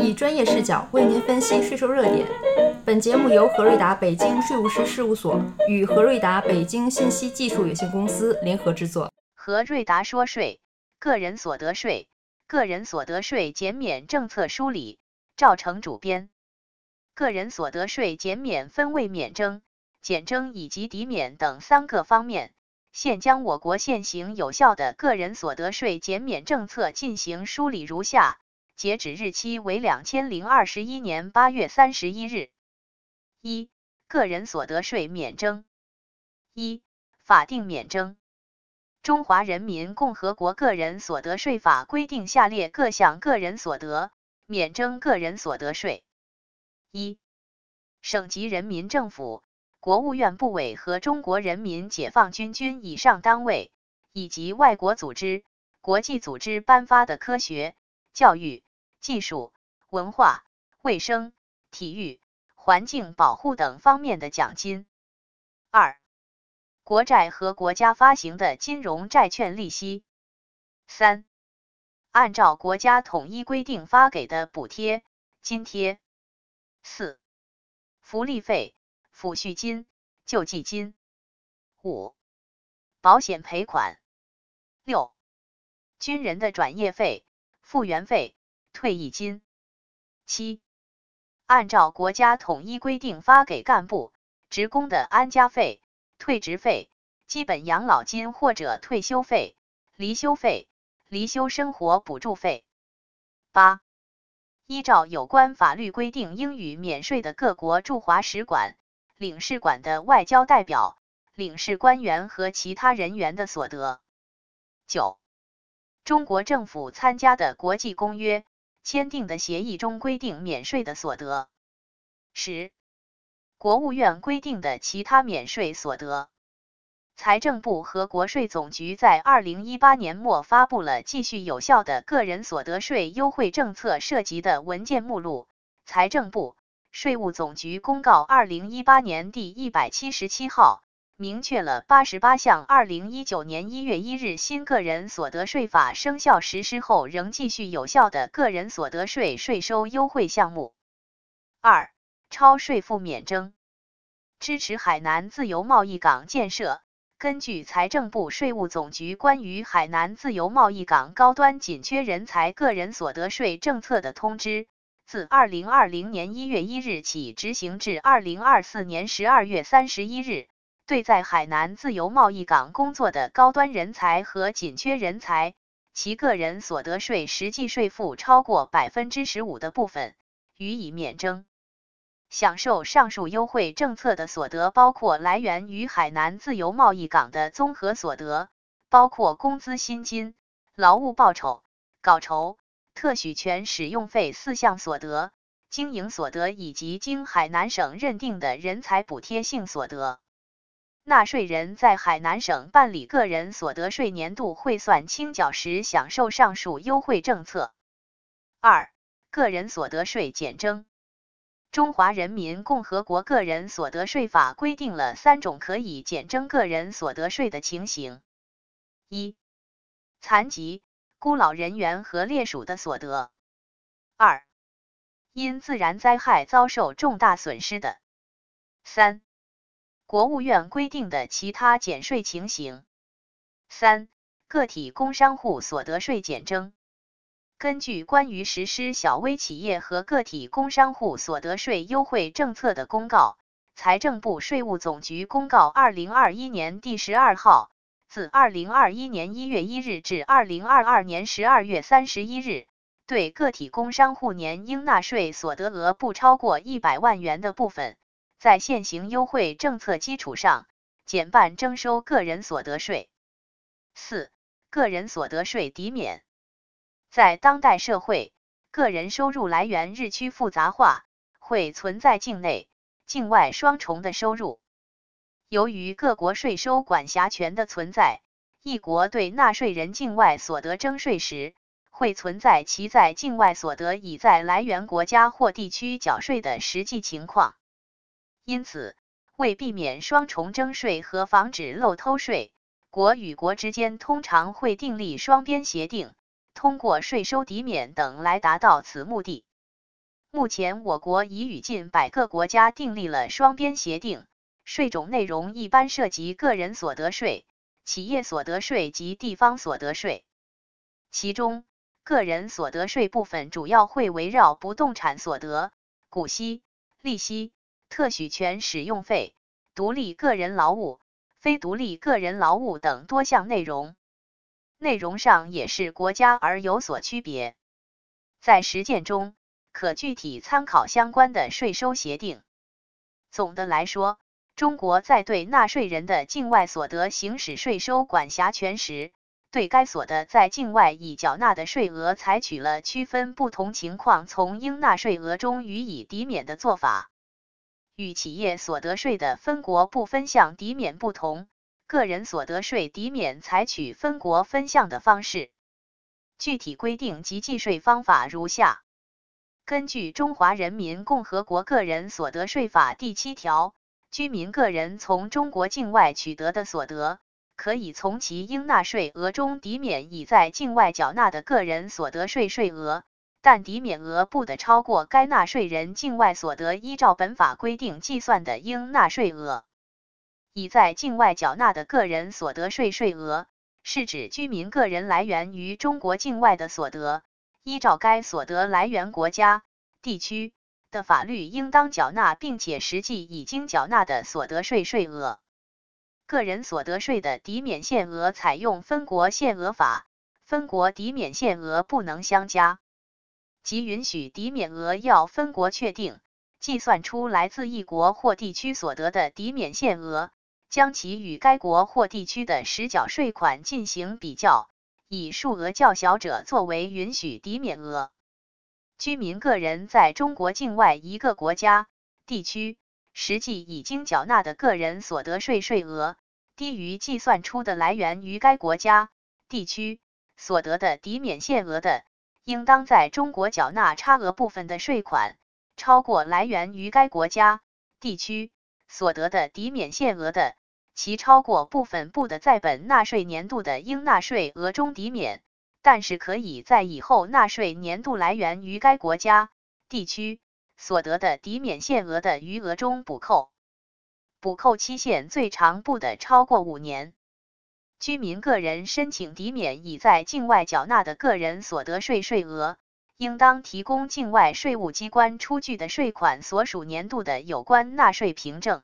以专业视角为您分析税收热点。本节目由何瑞达北京税务师事务所与何瑞达北京信息技术有限公司联合制作。何瑞达说税，个人所得税，个人所得税减免政策梳理，赵成主编。个人所得税减免分为免征、减征以及抵免等三个方面。现将我国现行有效的个人所得税减免政策进行梳理如下，截止日期为两千零二十一年八月三十一日。一、个人所得税免征。一、法定免征。中华人民共和国个人所得税法规定下列各项个人所得免征个人所得税：一、省级人民政府。国务院部委和中国人民解放军军以上单位，以及外国组织、国际组织颁发的科学、教育、技术、文化、卫生、体育、环境保护等方面的奖金。二、国债和国家发行的金融债券利息。三、按照国家统一规定发给的补贴、津贴。四、福利费。抚恤金、救济金；五、保险赔款；六、军人的转业费、复员费、退役金；七、按照国家统一规定发给干部、职工的安家费、退职费、基本养老金或者退休费、离休费、离休生活补助费；八、依照有关法律规定应予免税的各国驻华使馆。领事馆的外交代表、领事官员和其他人员的所得；九、中国政府参加的国际公约、签订的协议中规定免税的所得；十、国务院规定的其他免税所得。财政部和国税总局在二零一八年末发布了继续有效的个人所得税优惠政策涉及的文件目录。财政部。税务总局公告二零一八年第一百七十七号，明确了八十八项二零一九年一月一日新个人所得税法生效实施后仍继续有效的个人所得税税收优惠项目。二、超税负免征，支持海南自由贸易港建设。根据财政部、税务总局关于海南自由贸易港高端紧缺人才个人所得税政策的通知。自二零二零年一月一日起执行至二零二四年十二月三十一日，对在海南自由贸易港工作的高端人才和紧缺人才，其个人所得税实际税负超过百分之十五的部分，予以免征。享受上述优惠政策的所得，包括来源于海南自由贸易港的综合所得，包括工资薪金、劳务报酬、稿酬。特许权使用费四项所得、经营所得以及经海南省认定的人才补贴性所得，纳税人在海南省办理个人所得税年度汇算清缴时享受上述优惠政策。二、个人所得税减征。中华人民共和国个人所得税法规定了三种可以减征个人所得税的情形：一、残疾。孤老人员和烈属的所得；二、因自然灾害遭受重大损失的；三、国务院规定的其他减税情形；三、个体工商户所得税减征。根据关于实施小微企业和个体工商户所得税优惠政策的公告，财政部、税务总局公告二零二一年第十二号。自二零二一年一月一日至二零二二年十二月三十一日，对个体工商户年应纳税所得额不超过一百万元的部分，在现行优惠政策基础上减半征收个人所得税。四、个人所得税抵免。在当代社会，个人收入来源日趋复杂化，会存在境内、境外双重的收入。由于各国税收管辖权的存在，一国对纳税人境外所得征税时，会存在其在境外所得已在来源国家或地区缴税的实际情况。因此，为避免双重征税和防止漏偷税，国与国之间通常会订立双边协定，通过税收抵免等来达到此目的。目前，我国已与近百个国家订立了双边协定，税种内容一般涉及个人所得税、企业所得税及地方所得税。其中，个人所得税部分主要会围绕不动产所得、股息、利息、特许权使用费、独立个人劳务、非独立个人劳务等多项内容，内容上也是国家而有所区别。在实践中，可具体参考相关的税收协定。总的来说，中国在对纳税人的境外所得行使税收管辖权时，对该所得在境外已缴纳的税额，采取了区分不同情况从应纳税额中予以抵免的做法。与企业所得税的分国不分项抵免不同，个人所得税抵免采取分国分项的方式。具体规定及计税方法如下：根据《中华人民共和国个人所得税法》第七条，居民个人从中国境外取得的所得。可以从其应纳税额中抵免已在境外缴纳的个人所得税税额，但抵免额不得超过该纳税人境外所得依照本法规定计算的应纳税额。已在境外缴纳的个人所得税税额，是指居民个人来源于中国境外的所得，依照该所得来源国家、地区的法律应当缴纳，并且实际已经缴纳的所得税税额。个人所得税的抵免限额采用分国限额法，分国抵免限额不能相加，即允许抵免额要分国确定，计算出来自一国或地区所得的抵免限额，将其与该国或地区的实缴税款进行比较，以数额较小者作为允许抵免额。居民个人在中国境外一个国家、地区。实际已经缴纳的个人所得税税额低于计算出的来源于该国家、地区所得的抵免限额的，应当在中国缴纳差额部分的税款超过来源于该国家、地区所得的抵免限额的，其超过部分不得在本纳税年度的应纳税额中抵免，但是可以在以后纳税年度来源于该国家、地区。所得的抵免限额的余额中补扣，补扣期限最长不得超过五年。居民个人申请抵免已在境外缴纳的个人所得税税额，应当提供境外税务机关出具的税款所属年度的有关纳税凭证。